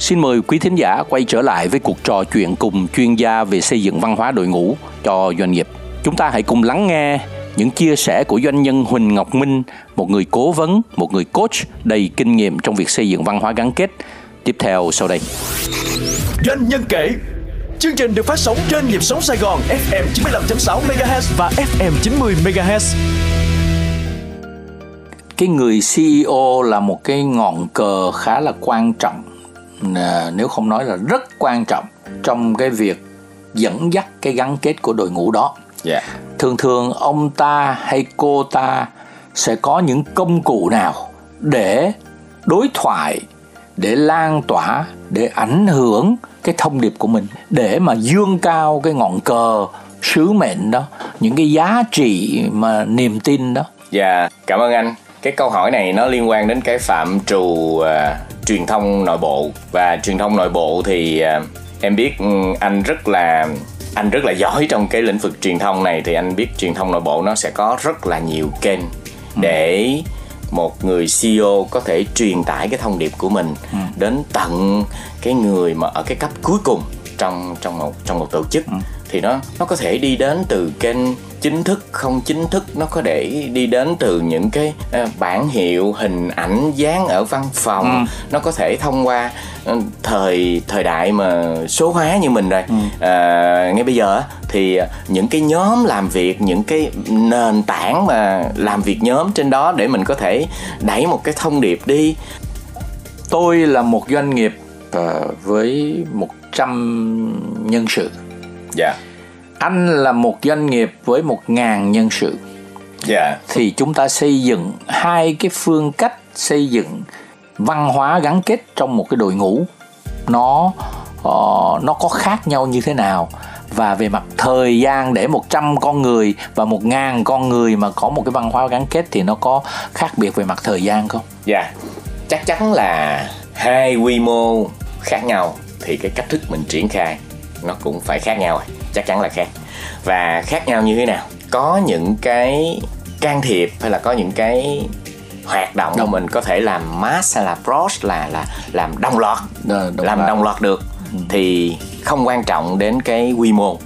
xin mời quý thính giả quay trở lại với cuộc trò chuyện cùng chuyên gia về xây dựng văn hóa đội ngũ cho doanh nghiệp. Chúng ta hãy cùng lắng nghe những chia sẻ của doanh nhân Huỳnh Ngọc Minh, một người cố vấn, một người coach đầy kinh nghiệm trong việc xây dựng văn hóa gắn kết. Tiếp theo sau đây. Doanh nhân kể Chương trình được phát sóng trên nhịp sống Sài Gòn FM 95.6 MHz và FM 90 MHz. Cái người CEO là một cái ngọn cờ khá là quan trọng nếu không nói là rất quan trọng trong cái việc dẫn dắt cái gắn kết của đội ngũ đó. Dạ. Thường thường ông ta hay cô ta sẽ có những công cụ nào để đối thoại, để lan tỏa, để ảnh hưởng cái thông điệp của mình để mà dương cao cái ngọn cờ sứ mệnh đó những cái giá trị mà niềm tin đó Dạ, cảm ơn anh. Cái câu hỏi này nó liên quan đến cái phạm trù à, truyền thông nội bộ. Và truyền thông nội bộ thì à, em biết ừ, anh rất là anh rất là giỏi trong cái lĩnh vực truyền thông này. Thì anh biết truyền thông nội bộ nó sẽ có rất là nhiều kênh để một người CEO có thể truyền tải cái thông điệp của mình đến tận cái người mà ở cái cấp cuối cùng trong trong một trong một tổ chức thì nó nó có thể đi đến từ kênh chính thức không chính thức. Nó có thể đi đến từ những cái à, bản hiệu hình ảnh dán ở văn phòng. Nó có thể thông qua ờ, thời thời đại mà số hóa như mình rồi. À, ngay bây giờ thì những cái nhóm làm việc những cái nền tảng mà làm việc nhóm trên đó để mình có thể đẩy một cái thông điệp đi. Tôi là một doanh nghiệp ờ, với 100 nhân sự dạ. Anh là một doanh nghiệp với 1.000 nhân sự. Dạ. Thì chúng ta xây dựng hai cái phương cách xây dựng văn hóa gắn kết trong một cái đội ngũ. Nó ờ, nó có khác nhau như thế nào? Và về mặt thời gian để 100 con người và 1.000 con người mà có một cái văn hóa gắn kết thì nó có khác biệt về mặt thời gian không? Dạ, chắc chắn là hai quy mô khác nhau thì cái cách thức mình triển khai nó cũng phải khác nhau rồi, chắc chắn là khác. Và khác nhau như thế nào? Có những cái can thiệp hay là có những cái hoạt động mà mình có thể làm mass hay là broad là là làm đồng loạt đồng làm loạt. đồng loạt được thì không quan trọng đến cái quy mô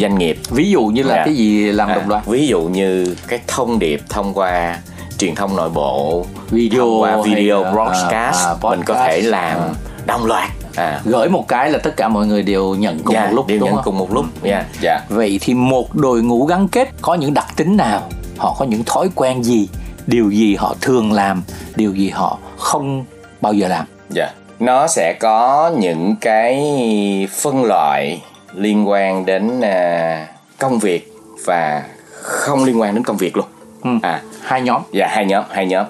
doanh nghiệp Ví dụ như là Dạ. cái gì làm À, đồng loạt? ví dụ như cái thông điệp thông qua truyền thông nội bộ Video thông qua video broadcast à, à, mình có thể làm À. đồng loạt à Gửi một cái là tất cả mọi người đều nhận cùng dạ, một lúc đều đúng nhận không? cùng một lúc dạ dạ Vậy thì một đội ngũ gắn kết có những đặc tính nào? Họ có những thói quen gì? Điều gì họ thường làm? Điều gì họ không bao giờ làm? dạ nó sẽ có những cái phân loại liên quan đến à, công việc và không liên quan đến công việc luôn Ừ. à Hai nhóm. Dạ hai nhóm, hai nhóm.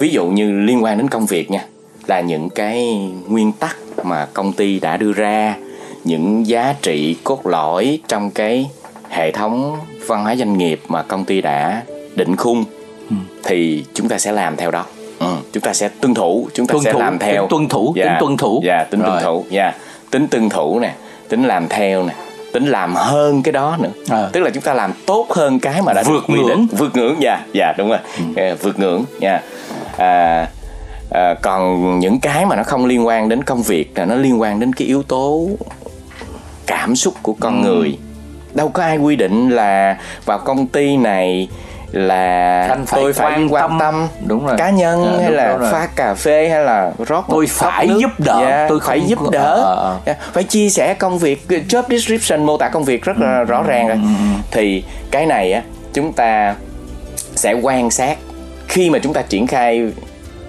Ví dụ như liên quan đến công việc nha, là những cái nguyên tắc mà công ty đã đưa ra, những giá trị cốt lõi trong cái hệ thống văn hóa doanh nghiệp mà công ty đã định khung thì chúng ta sẽ làm theo đó. Ừ, chúng ta sẽ tuân thủ, chúng ta Tuân sẽ thủ, làm theo. tính tuân thủ, Dạ, tính tuân thủ. Dạ, tính Rồi. tuân thủ, dạ. Tính tuân thủ nè, tính làm theo nè, tính làm hơn cái đó nữa. À. Tức là chúng ta làm tốt hơn cái mà đã được Vượt quy định ngưỡng. vượt ngưỡng dạ dạ đúng rồi Ờ, vượt ngưỡng nha à, à, còn những cái mà nó không liên quan đến công việc là nó liên quan đến cái yếu tố cảm xúc của con người đâu có ai quy định là vào công ty này là Anh phải tôi phải quan quan tâm. tâm Đúng rồi. cá nhân Dạ, hay là pha cà phê hay là rót Tôi phải nước. giúp đỡ, Dạ, tôi phải giúp có- đỡ ờ, ờ. Dạ, phải chia sẻ công việc job description mô tả công việc rất Ừ, là rõ ràng rồi thì cái này á chúng ta sẽ quan sát khi mà chúng ta triển khai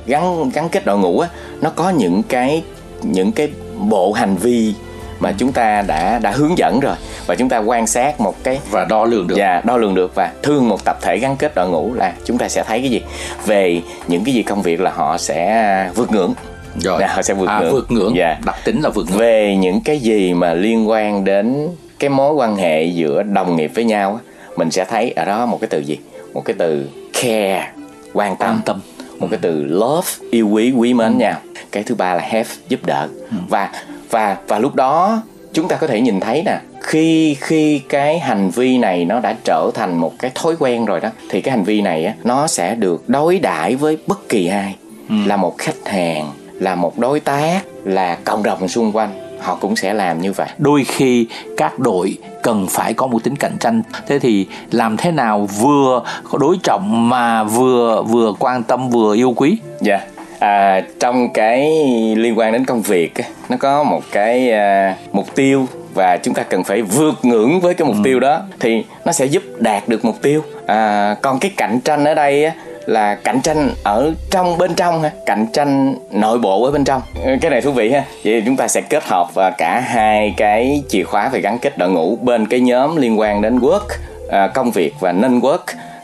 gắn gắn kết đội ngũ á nó có những cái những cái bộ hành vi mà chúng ta đã đã hướng dẫn rồi. Và chúng ta quan sát một cái Và đo lường được. và đo lường được và thương một tập thể gắn kết đội ngũ là chúng ta sẽ thấy cái gì? Về những cái gì công việc là họ sẽ vượt ngưỡng. Rồi. Dạ, họ sẽ vượt à, ngưỡng. vượt ngưỡng. Dạ. đặc tính là vượt ngưỡng. Về những cái gì mà liên quan đến cái mối quan hệ giữa đồng nghiệp với nhau á, mình sẽ thấy ở đó một cái từ gì? Một cái từ care quan tâm. Quan tâm một cái từ love yêu quý quý mến nhau cái thứ ba là help giúp đỡ. Và và và lúc đó chúng ta có thể nhìn thấy nè khi khi cái hành vi này nó đã trở thành một cái thói quen rồi đó thì cái hành vi này á nó sẽ được đối đãi với bất kỳ ai. Là một khách hàng là một đối tác là cộng đồng xung quanh họ cũng sẽ làm như vậy. Đôi khi các đội cần phải có một tính cạnh tranh. Thế thì làm thế nào vừa đối trọng mà vừa vừa quan tâm vừa yêu quý? Dạ. À, trong cái liên quan đến công việc á, nó có một cái à, mục tiêu và chúng ta cần phải vượt ngưỡng với cái mục tiêu đó. Thì nó sẽ giúp đạt được mục tiêu. À, còn cái cạnh tranh ở đây á, là cạnh tranh ở trong bên trong ha cạnh tranh nội bộ ở bên trong. Ừ, cái này thú vị ha. Vậy thì chúng ta sẽ kết hợp à, cả hai cái chìa khóa về gắn kết đội ngũ bên cái nhóm liên quan đến work à, công việc và non work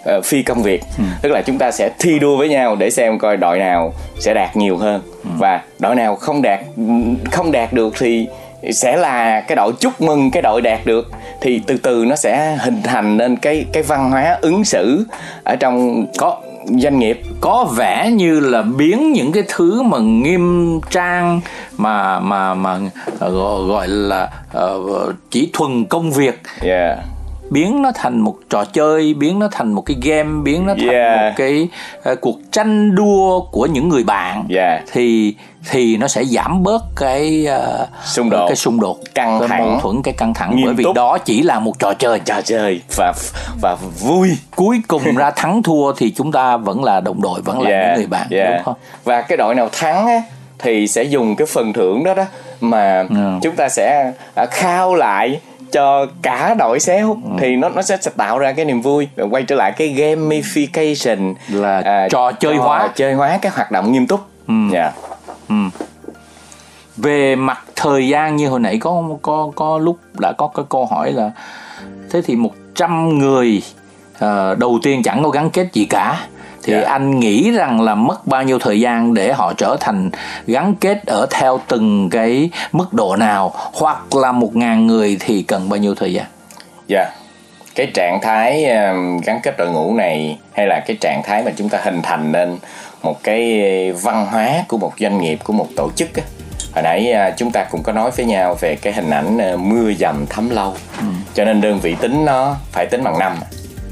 ờ, phi công việc. Tức là chúng ta sẽ thi đua với nhau để xem coi đội nào sẽ đạt nhiều hơn. Và đội nào không đạt không đạt được thì sẽ là cái đội chúc mừng cái đội đạt được. Thì từ từ nó sẽ hình thành nên cái cái văn hóa ứng xử ở trong có doanh nghiệp có vẻ như là biến những cái thứ mà nghiêm trang mà mà mà ờ, gọi, là uh, chỉ thuần công việc. Yeah biến nó thành một trò chơi biến nó thành một cái game biến nó thành Yeah. một cái ờ, cuộc tranh đua của những người bạn Yeah. thì thì nó sẽ giảm bớt cái ờ, Xung đột. cái xung đột Căng cái thẳng. mâu thuẫn cái căng thẳng bởi vì túc. đó chỉ là một trò chơi trò chơi và và vui cuối cùng ra thắng thua thì chúng ta vẫn là đồng đội vẫn là những người bạn yeah. đúng không và cái đội nào thắng á, thì sẽ dùng cái phần thưởng đó đó mà Ừ. chúng ta sẽ à, khao lại cho cả đội xéo Ừ. thì nó nó sẽ, sẽ tạo ra cái niềm vui Rồi quay trở lại cái gamification Là trò chơi trò hóa. chơi hóa các hoạt động nghiêm túc Dạ. về mặt thời gian như hồi nãy có có có lúc đã có cái câu hỏi là thế thì 100 người ờ, đầu tiên chẳng có gắn kết gì cả thì Dạ. anh nghĩ rằng là mất bao nhiêu thời gian để họ trở thành gắn kết ở theo từng cái mức độ nào hoặc là một ngàn người thì cần bao nhiêu thời gian Dạ. Cái trạng thái gắn kết đội ngũ này hay là cái trạng thái mà chúng ta hình thành nên một cái văn hóa của một doanh nghiệp của một tổ chức á. Hồi nãy à, chúng ta cũng có nói với nhau về cái hình ảnh à, mưa dầm thấm lâu. Cho nên đơn vị tính nó phải tính bằng năm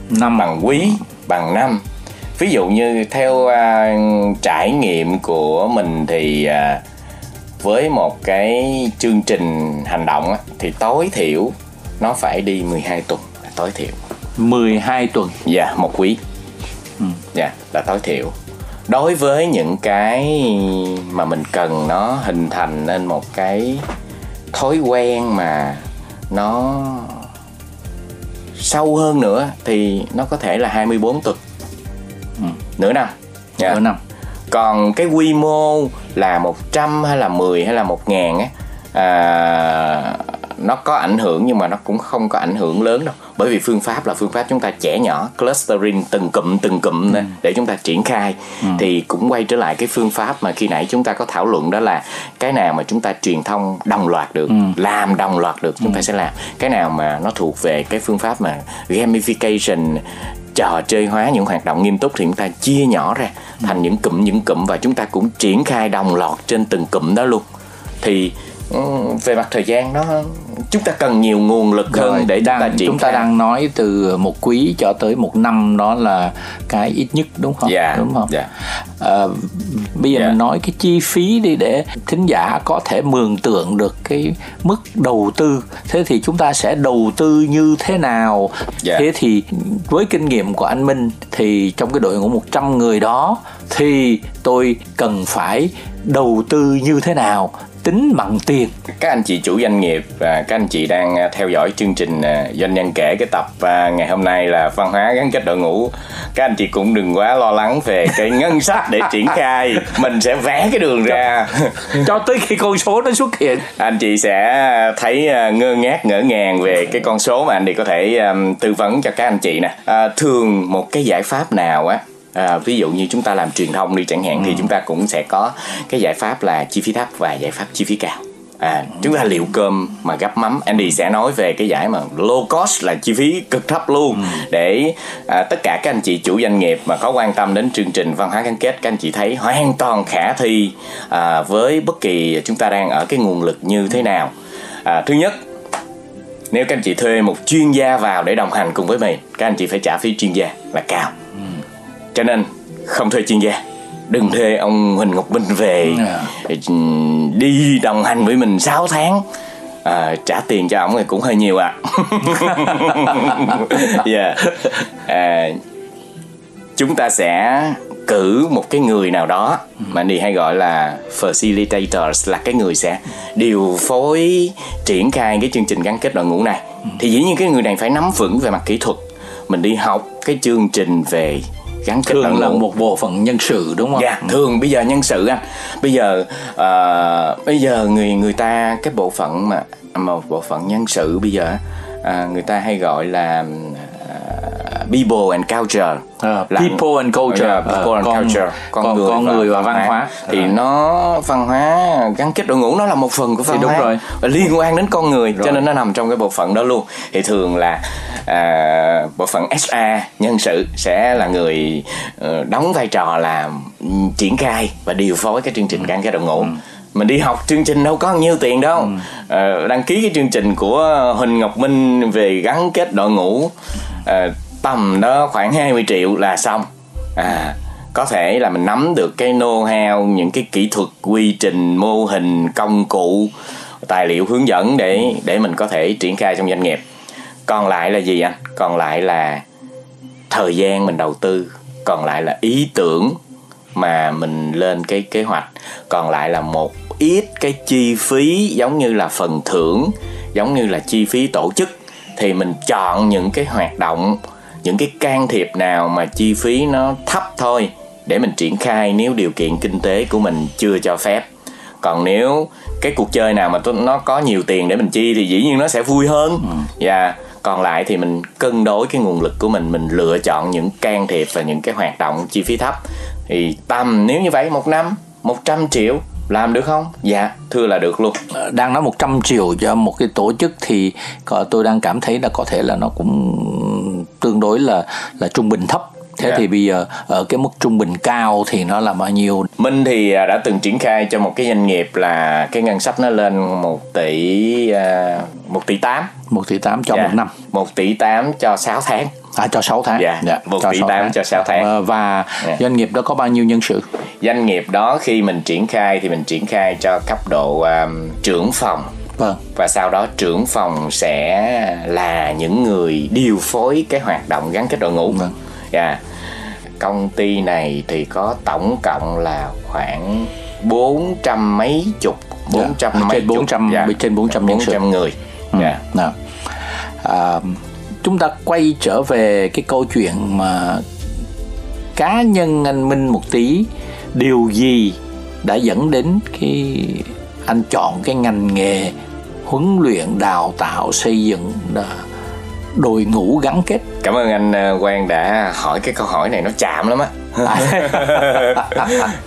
năm bằng quý bằng năm ví dụ như theo à, trải nghiệm của mình thì à, với một cái chương trình hành động á, thì tối thiểu nó phải đi 12 tuần là tối thiểu. 12 tuần? Dạ một quý. Dạ là tối thiểu. Đối với những cái mà mình cần nó hình thành nên một cái thói quen mà nó sâu hơn nữa thì nó có thể là 24 tuần nửa năm. Dạ. ở năm. Còn cái quy mô là 100 hay là 10 hay là 1 ngàn á à, nó có ảnh hưởng nhưng mà nó cũng không có ảnh hưởng lớn đâu bởi vì phương pháp là phương pháp chúng ta trẻ nhỏ clustering từng cụm từng cụm ừ. để chúng ta triển khai. Thì cũng quay trở lại cái phương pháp mà khi nãy chúng ta có thảo luận đó là cái nào mà chúng ta truyền thông đồng loạt được làm đồng loạt được chúng ta sẽ làm. Cái nào mà nó thuộc về cái phương pháp mà gamification trò chơi hóa những hoạt động nghiêm túc thì chúng ta chia nhỏ ra thành những cụm những cụm và chúng ta cũng triển khai đồng loạt trên từng cụm đó luôn. Thì ừ, về mặt thời gian nó chúng ta cần nhiều nguồn lực Rồi, hơn để đang, chúng ta triển chúng ta khai đang nói từ một quý cho tới một năm đó là cái ít nhất đúng không Dạ, đúng không dạ. Ờ, bây giờ Dạ. mình nói cái chi phí đi để thính giả có thể mường tượng được cái mức đầu tư thế thì chúng ta sẽ đầu tư như thế nào Dạ. thế thì với kinh nghiệm của anh Minh thì trong cái đội ngũ 100 người đó thì tôi cần phải đầu tư như thế nào tính bằng tiền. Các anh chị chủ doanh nghiệp và các anh chị đang à, theo dõi chương trình à, doanh nhân kể cái tập à, ngày hôm nay là văn hóa gắn kết đội ngũ. Các anh chị cũng đừng quá lo lắng về cái ngân sách để triển khai. Mình sẽ vẽ cái đường ra. Cho tới khi con số nó xuất hiện. Anh chị sẽ thấy à, ngơ ngác ngỡ ngàng về cái con số mà anh chị có thể um, tư vấn cho các anh chị nè. À, thường một cái giải pháp nào á à, ví dụ như chúng ta làm truyền thông đi chẳng hạn ừ. thì chúng ta cũng sẽ có cái giải pháp là chi phí thấp và giải pháp chi phí cao à chúng ta liệu cơm mà gấp mắm Andy sẽ nói về cái giải mà low cost là chi phí cực thấp luôn ừ. để à, tất cả các anh chị chủ doanh nghiệp mà có quan tâm đến chương trình văn hóa gắn kết các anh chị thấy hoàn toàn khả thi à, với bất kỳ chúng ta đang ở cái nguồn lực như thế nào à, thứ nhất nếu các anh chị thuê một chuyên gia vào để đồng hành cùng với mình các anh chị phải trả phí chuyên gia là cao ừ. Cho nên không thuê chuyên gia đừng thuê ông Huỳnh Ngọc Minh về. Dạ. đi đồng hành với mình 6 tháng à, trả tiền cho ông thì cũng hơi nhiều ạ à. yeah. à, chúng ta sẽ cử một cái người nào đó mà đi hay gọi là facilitators là cái người sẽ điều phối triển khai cái chương trình gắn kết đội ngũ này thì dĩ nhiên cái người này phải nắm vững về mặt kỹ thuật mình đi học cái chương trình về gắn kết thường là một bộ phận nhân sự đúng không? Dạ, thường bây giờ nhân sự anh. Bây giờ uh, bây giờ người người ta cái bộ phận mà một bộ phận nhân sự bây giờ uh, người ta hay gọi là uh, people and culture uh, people and culture uh, people and con, culture con, con người con người và, và văn hóa thì uh. nó văn hóa gắn kết đội ngũ nó là một phần của văn thì hóa đúng rồi. và liên quan đến con người rồi. cho nên nó nằm trong cái bộ phận đó luôn thì thường là à, bộ phận SA nhân sự sẽ là người uh, đóng vai trò là triển khai và điều phối cái chương trình gắn kết đội ngũ. Ừ. Mình đi học chương trình đâu có nhiêu tiền đâu. Ừ. à, đăng ký cái chương trình của Huỳnh Ngọc Minh về gắn kết đội ngũ à, tầm đó khoảng 20 triệu là xong. À có thể là mình nắm được cái know-how những cái kỹ thuật quy trình mô hình công cụ tài liệu hướng dẫn để để mình có thể triển khai trong doanh nghiệp còn lại là gì anh? Còn lại là thời gian mình đầu tư. Còn lại là ý tưởng mà mình lên cái kế hoạch. Còn lại là một ít cái chi phí giống như là phần thưởng giống như là chi phí tổ chức. Thì mình chọn những cái hoạt động những cái can thiệp nào mà chi phí nó thấp thôi để mình triển khai nếu điều kiện kinh tế của mình chưa cho phép. Còn nếu cái cuộc chơi nào mà nó có nhiều tiền để mình chi thì dĩ nhiên nó sẽ vui hơn. Ừ. và yeah. Còn lại thì mình cân đối cái nguồn lực của mình mình lựa chọn những can thiệp và những cái hoạt động chi phí thấp thì tầm nếu như vậy một năm 100 triệu làm được không? Dạ, thưa là được luôn. Ờ, đang nói 100 triệu cho một cái tổ chức thì tôi đang cảm thấy là có thể là nó cũng tương đối là là trung bình thấp thế yeah. Dạ. thì bây giờ ở cái mức trung bình cao thì nó là bao nhiêu minh thì à, đã từng triển khai cho một cái doanh nghiệp là cái ngân sách nó lên một tỷ à, một tỷ tám một tỷ tám cho yeah. Dạ. một năm một tỷ tám cho 6 tháng À cho 6 tháng. Dạ. dạ. 1 tỷ 8 tháng. cho 6 tháng. Ờ, và dạ. doanh nghiệp đó có bao nhiêu nhân sự? Doanh nghiệp đó khi mình triển khai thì mình triển khai cho cấp độ um, trưởng phòng. Vâng. Và sau đó trưởng phòng sẽ là những người điều phối cái hoạt động gắn kết đội ngũ. Vâng. Dạ. Công ty này thì có tổng cộng là khoảng 400 mấy chục 400 dạ. mấy trên 400 chục, dạ. trên 400 nhân 400 sự. người. Ừ. Dạ. Nào. À, chúng ta quay trở về cái câu chuyện mà cá nhân anh Minh một tí điều gì đã dẫn đến cái anh chọn cái ngành nghề huấn luyện đào tạo xây dựng đội ngũ gắn kết cảm ơn anh ờ, Quang đã hỏi cái câu hỏi này nó chạm lắm á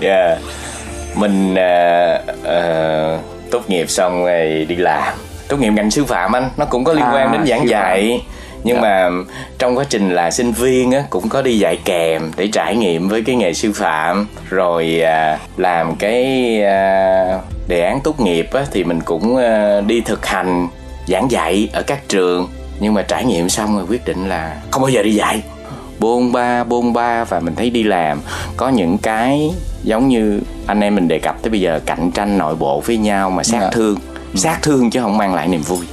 yeah. mình uh, uh, tốt nghiệp xong rồi đi làm tốt nghiệp ngành sư phạm anh nó cũng có liên quan à, đến giảng dạy nhưng yeah. Dạ. mà trong quá trình là sinh viên á cũng có đi dạy kèm để trải nghiệm với cái nghề sư phạm rồi à, làm cái à, đề án tốt nghiệp á thì mình cũng à, đi thực hành giảng dạy ở các trường nhưng mà trải nghiệm xong rồi quyết định là không bao giờ đi dạy bôn ba bôn ba và mình thấy đi làm có những cái giống như anh em mình đề cập tới bây giờ cạnh tranh nội bộ với nhau mà sát yeah. Dạ. thương. Sát thương chứ không mang lại niềm vui.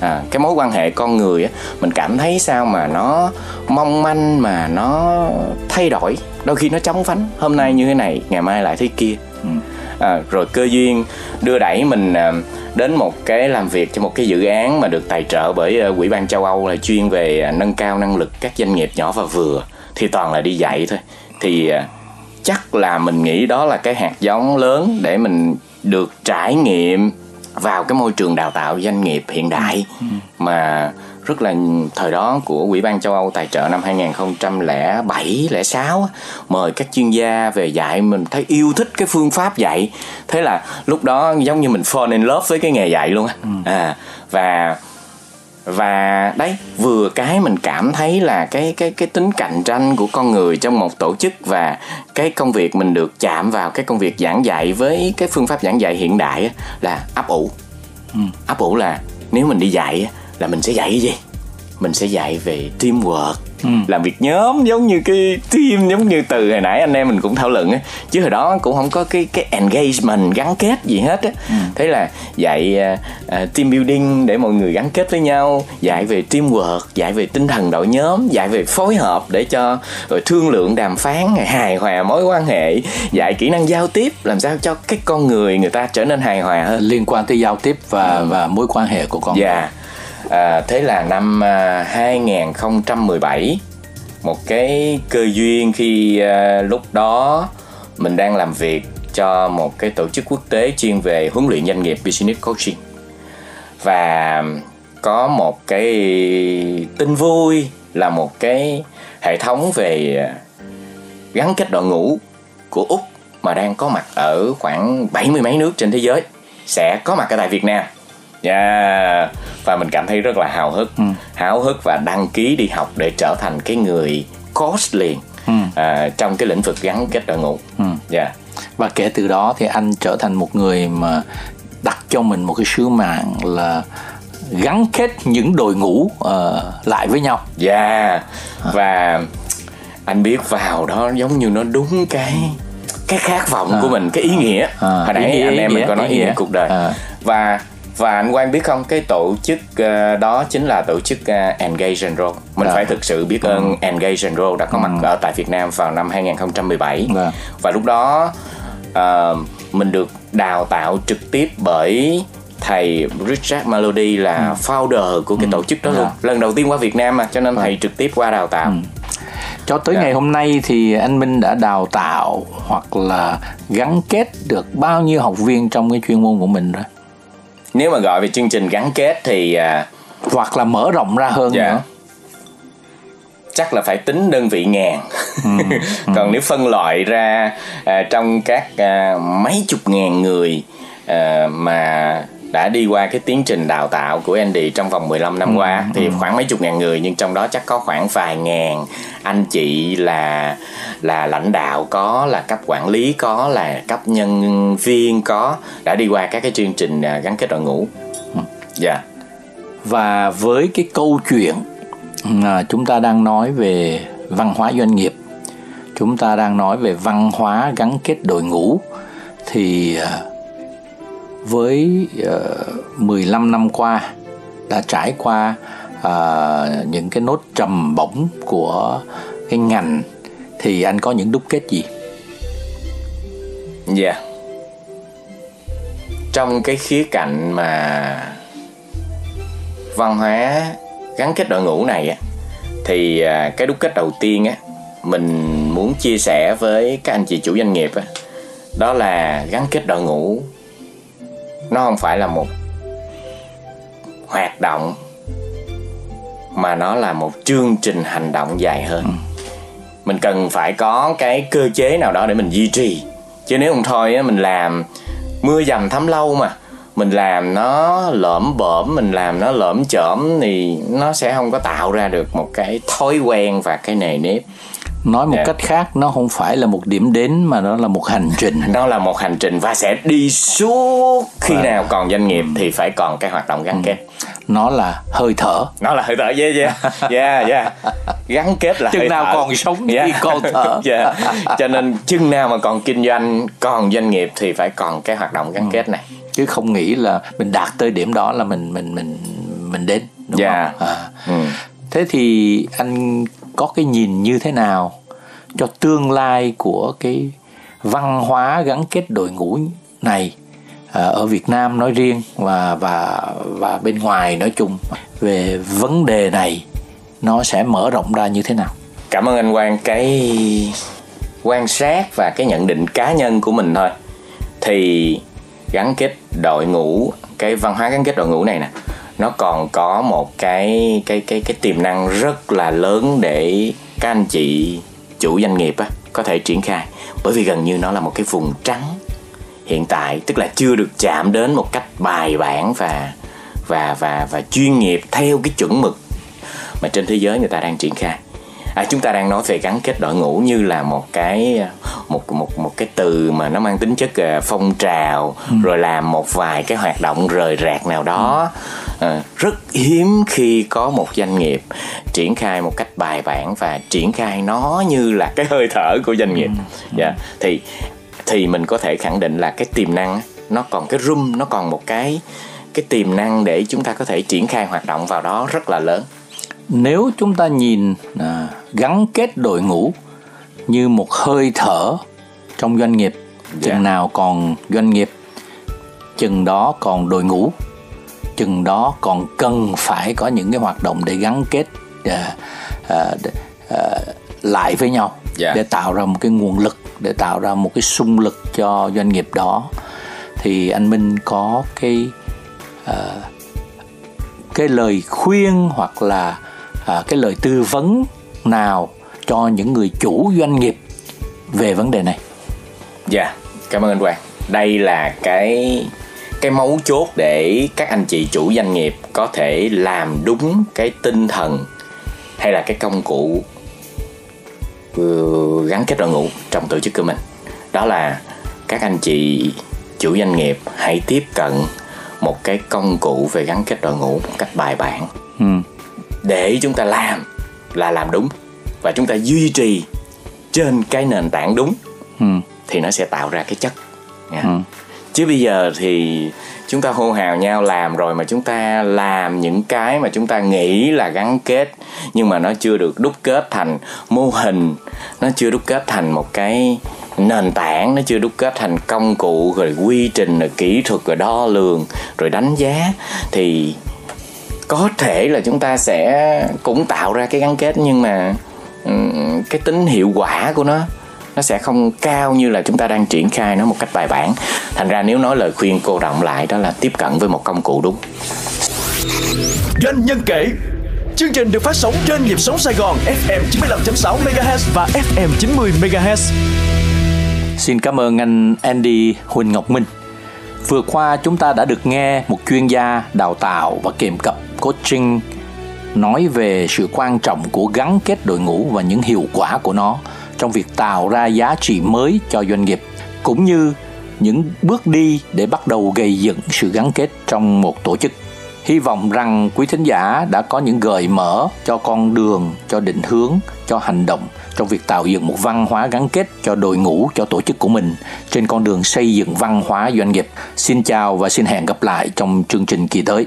À, cái mối quan hệ con người á mình cảm thấy sao mà nó mong manh mà nó thay đổi. Đôi khi nó chóng vánh. Hôm nay như thế này ngày mai lại thế kia. Ừ. à, rồi cơ duyên đưa đẩy mình à, đến một cái làm việc cho một cái dự án mà được tài trợ bởi uh, quỹ ban châu âu là chuyên về uh, nâng cao năng lực các doanh nghiệp nhỏ và vừa. Thì toàn là đi dạy thôi. Thì chắc là mình nghĩ đó là cái hạt giống lớn để mình được trải nghiệm vào cái môi trường đào tạo doanh nghiệp hiện đại mà rất là thời đó của Ủy ban châu Âu tài trợ năm 2007 06 mời các chuyên gia về dạy. Mình thấy yêu thích cái phương pháp dạy. Thế là lúc đó giống như mình fall in love với cái nghề dạy luôn á. Ừ. à và và đấy vừa cái mình cảm thấy là cái cái cái tính cạnh tranh của con người trong một tổ chức và cái công việc mình được chạm vào cái công việc giảng dạy với cái phương pháp giảng dạy hiện đại là ấp ủ ừ. ấp ủ là nếu mình đi dạy là mình sẽ dạy cái gì mình sẽ dạy về teamwork ừ. làm việc nhóm giống như cái team giống như từ hồi nãy anh em mình cũng thảo luận á chứ hồi đó cũng không có cái cái engagement gắn kết gì hết á ừ. thế là dạy uh, team building để mọi người gắn kết với nhau dạy về teamwork dạy về tinh thần đội nhóm dạy về phối hợp để cho rồi thương lượng đàm phán hài hòa mối quan hệ dạy kỹ năng giao tiếp làm sao cho cái con người người ta trở nên hài hòa hơn liên quan tới giao tiếp và ừ. và mối quan hệ của con yeah. người à, thế là năm à, 2017 một cái cơ duyên khi à, lúc đó mình đang làm việc cho một cái tổ chức quốc tế chuyên về huấn luyện doanh nghiệp business coaching và có một cái tin vui là một cái hệ thống về gắn kết đội ngũ của úc mà đang có mặt ở khoảng bảy mươi mấy nước trên thế giới sẽ có mặt ở tại Việt Nam. Yeah và mình cảm thấy rất là hào hức ừ. háo hức và đăng ký đi học để trở thành cái người coach liền ừ. à, trong cái lĩnh vực gắn kết đội ngũ ừ. yeah. và kể từ đó thì anh trở thành một người mà đặt cho mình một cái sứ mạng là gắn kết những đội ngũ uh, lại với nhau. Dạ. Yeah. Và anh biết vào đó giống như nó đúng cái cái khát vọng à. của mình, cái ý nghĩa. À. Hồi nãy anh em mình có nói ý nghĩa, nghĩa cuộc đời. À. Và và anh Quang biết không cái tổ chức uh, đó chính là tổ chức uh, Engage and Grow mình à. phải thực sự biết ơn ừ. Engage and Grow đã có mặt ừ. ở tại Việt Nam vào năm 2017 à. và lúc đó uh, mình được đào tạo trực tiếp bởi thầy Richard Melody là ừ. founder của cái ừ. tổ chức đó luôn à. lần đầu tiên qua Việt Nam mà cho nên thầy trực tiếp qua đào tạo ừ. cho tới yeah. Dạ. ngày hôm nay thì anh Minh đã đào tạo hoặc là gắn kết được bao nhiêu học viên trong cái chuyên môn của mình rồi nếu mà gọi về chương trình gắn kết thì à, hoặc là mở rộng ra hơn dạ. nữa chắc là phải tính đơn vị ngàn ừ, ừ. còn nếu phân loại ra à, trong các à, mấy chục ngàn người à, mà đã đi qua cái tiến trình đào tạo của Andy trong vòng 15 năm ừ, qua thì ừ. khoảng mấy chục ngàn người nhưng trong đó chắc có khoảng vài ngàn anh chị là là lãnh đạo có là cấp quản lý có là cấp nhân viên có đã đi qua các cái chương trình à, gắn kết đội ngũ. Ừ. Dạ. Yeah. Và với cái câu chuyện à, chúng ta đang nói về văn hóa doanh nghiệp, chúng ta đang nói về văn hóa gắn kết đội ngũ thì à, với ờ, uh, 15 năm qua đã trải qua uh, những cái nốt trầm bổng của cái ngành thì anh có những đúc kết gì? Dạ. Yeah. Trong cái khía cạnh mà văn hóa gắn kết đội ngũ này á thì ờ, cái đúc kết đầu tiên á mình muốn chia sẻ với các anh chị chủ doanh nghiệp á đó là gắn kết đội ngũ nó không phải là một hoạt động mà nó là một chương trình hành động dài hơn. Ừ. mình cần phải có cái cơ chế nào đó để mình duy trì. Chứ nếu không thôi á mình làm mưa dầm thấm lâu mà. Mình làm nó lởm bởm mình làm nó lởm chởm thì nó sẽ không có tạo ra được một cái thói quen và cái nề nếp nói một yeah. Dạ. cách khác nó không phải là một điểm đến mà nó là một hành trình nó là một hành trình và sẽ đi suốt khi à. nào còn doanh nghiệp thì phải còn cái hoạt động gắn ừ. kết nó là hơi thở nó là hơi thở yeah yeah yeah yeah gắn kết là chừng hơi nào thở. còn sống yeah. thì còn thở yeah. cho nên chừng nào mà còn kinh doanh còn doanh nghiệp thì phải còn cái hoạt động gắn ừ. kết này chứ không nghĩ là mình đạt tới điểm đó là mình mình mình mình đến đúng yeah. không à. ừ. thế thì anh có cái nhìn như thế nào cho tương lai của cái văn hóa gắn kết đội ngũ này à, ở Việt Nam nói riêng và và và bên ngoài nói chung. Về vấn đề này, nó sẽ mở rộng ra như thế nào? Cảm ơn anh Quang. Cái quan sát và cái nhận định cá nhân của mình thôi. Thì gắn kết đội ngũ, cái văn hóa gắn kết đội ngũ này nè nó còn có một cái cái cái cái tiềm năng rất là lớn để các anh chị chủ doanh nghiệp á, có thể triển khai. Bởi vì gần như nó là một cái vùng trắng hiện tại, tức là chưa được chạm đến một cách bài bản và và và và chuyên nghiệp theo cái chuẩn mực mà trên thế giới người ta đang triển khai à, chúng ta đang nói về gắn kết đội ngũ như là một cái một một một cái từ mà nó mang tính chất à, phong trào ừ. rồi làm một vài cái hoạt động rời rạc nào đó à, rất hiếm khi có một doanh nghiệp triển khai một cách bài bản và triển khai nó như là cái hơi thở của doanh nghiệp ừ. yeah. Dạ, thì thì mình có thể khẳng định là cái tiềm năng nó còn cái room nó còn một cái cái tiềm năng để chúng ta có thể triển khai hoạt động vào đó rất là lớn nếu chúng ta nhìn à, gắn kết đội ngũ như một hơi thở trong doanh nghiệp chừng yeah. Dạ. nào còn doanh nghiệp chừng đó còn đội ngũ chừng đó còn cần phải có những cái hoạt động để gắn kết uh, uh, uh, lại với nhau yeah. Dạ. để tạo ra một cái nguồn lực để tạo ra một cái sung lực cho doanh nghiệp đó thì anh Minh có cái uh, cái lời khuyên hoặc là uh, cái lời tư vấn nào cho những người chủ doanh nghiệp về vấn đề này? Dạ, yeah, cảm ơn anh Quang. Đây là cái cái mấu chốt để các anh chị chủ doanh nghiệp có thể làm đúng cái tinh thần hay là cái công cụ gắn kết đội ngũ trong tổ chức của mình đó là các anh chị chủ doanh nghiệp hãy tiếp cận một cái công cụ về gắn kết đội ngũ một cách bài bản ừ. Để chúng ta làm là làm đúng và chúng ta duy trì trên cái nền tảng đúng ừ. thì nó sẽ tạo ra cái chất yeah. ừ. chứ bây giờ thì chúng ta hô hào nhau làm rồi mà chúng ta làm những cái mà chúng ta nghĩ là gắn kết nhưng mà nó chưa được đúc kết thành mô hình nó chưa đúc kết thành một cái nền tảng nó chưa đúc kết thành công cụ rồi quy trình rồi kỹ thuật rồi đo lường rồi đánh giá thì có thể là chúng ta sẽ cũng tạo ra cái gắn kết nhưng mà cái tính hiệu quả của nó nó sẽ không cao như là chúng ta đang triển khai nó một cách bài bản thành ra nếu nói lời khuyên cô động lại đó là tiếp cận với một công cụ đúng doanh nhân kể Chương trình được phát sóng trên nhịp sống Sài Gòn FM 95.6 MHz và FM 90 MHz. Xin cảm ơn anh Andy Huỳnh Ngọc Minh. Vừa qua chúng ta đã được nghe một chuyên gia đào tạo và kèm cập coaching nói về sự quan trọng của gắn kết đội ngũ và những hiệu quả của nó trong việc tạo ra giá trị mới cho doanh nghiệp, cũng như những bước đi để bắt đầu gây dựng sự gắn kết trong một tổ chức. Hy vọng rằng quý thính giả đã có những gợi mở cho con đường, cho định hướng, cho hành động trong việc tạo dựng một văn hóa gắn kết cho đội ngũ, cho tổ chức của mình trên con đường xây dựng văn hóa doanh nghiệp. Xin chào và xin hẹn gặp lại trong chương trình kỳ tới